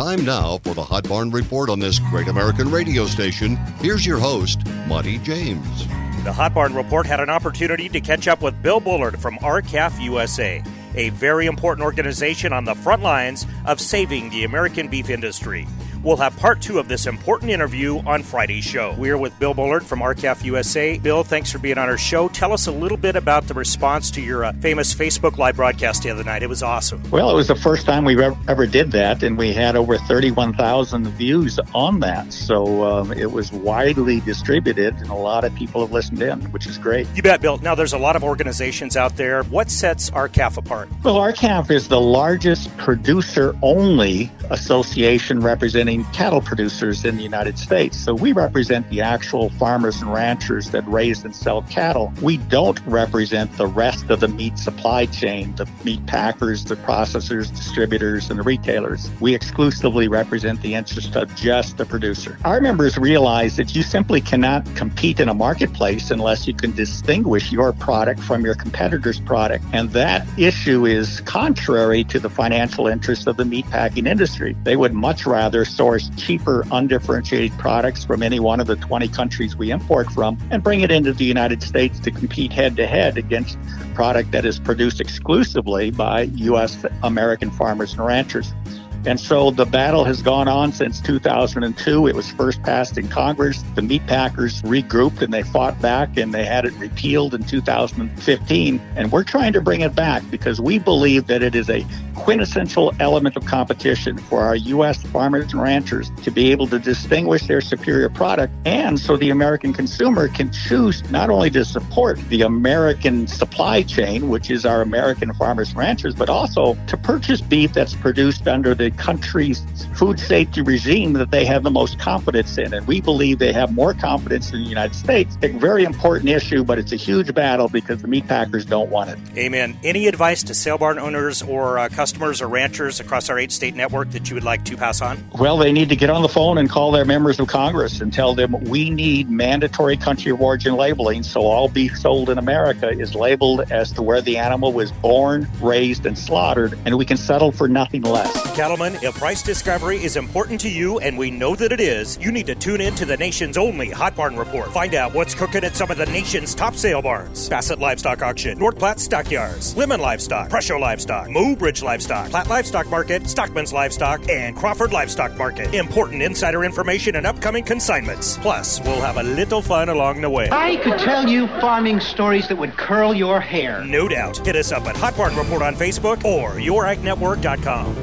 Time now for the Hot Barn Report on this great American radio station. Here's your host, Monty James. The Hot Barn Report had an opportunity to catch up with Bill Bullard from R-CALF USA, a very important organization on the front lines of saving the American beef industry. We'll have part two of this important interview on Friday's show. We're with Bill Bullard from R-CALF USA. Bill, thanks for being on our show. Tell us a little bit about the response to your uh, famous Facebook Live broadcast the other night. It was awesome. Well, it was the first time we ever, ever did that, and we had over 31,000 views on that. So um, it was widely distributed, and a lot of people have listened in, which is great. You bet, Bill. Now, there's a lot of organizations out there. What sets R-CALF apart? Well, R-CALF is the largest producer only association representing cattle producers in the United States. So we represent the actual farmers and ranchers that raise and sell cattle. We don't represent the rest of the meat supply chain, the meat packers, the processors, distributors, and the retailers. We exclusively represent the interest of just the producer. Our members realize that you simply cannot compete in a marketplace unless you can distinguish your product from your competitor's product. And that issue is contrary to the financial interests of the meat packing They would much rather source cheaper, undifferentiated products from any one of the 20 countries we import from and bring it into the United States to compete head to head against product that is produced exclusively by U.S. American farmers and ranchers. And so the battle has gone on since 2002. It was first passed in Congress. The meat packers regrouped and they fought back and they had it repealed in 2015. And we're trying to bring it back because we believe that it is a quintessential element of competition for our U.S. farmers and ranchers to be able to distinguish their superior product. And so the American consumer can choose not only to support the American supply chain, which is our American farmers and ranchers, but also to purchase beef that's produced under the country's food safety regime that they have the most confidence in. And we believe they have more confidence in the United States. A very important issue, but it's a huge battle because the meat packers don't want it. Amen. Any advice to sale barn owners or uh, customers or ranchers across our eight state network that you would like to pass on? Well, they need to get on the phone and call their members of Congress and tell them we need mandatory country of origin labeling so all beef sold in America is labeled as to where the animal was born, raised, and slaughtered, and we can settle for nothing less. Cattlemen, if price discovery is important to you, and we know that it is, you need to tune in to the nation's only Hot Barn Report. Find out what's cooking at some of the nation's top sale barns Bassett Livestock Auction, North Platte Stockyards, Lemmon Livestock, Presho Livestock, Mobridge Livestock, Platte Livestock Market, Stockman's Livestock, and Crawford Livestock Market. Important insider information and upcoming consignments. Plus, we'll have a little fun along the way. I could tell you farming stories that would curl your hair. No doubt. Hit us up at Hot Barn Report on Facebook or YourAgNetwork.com.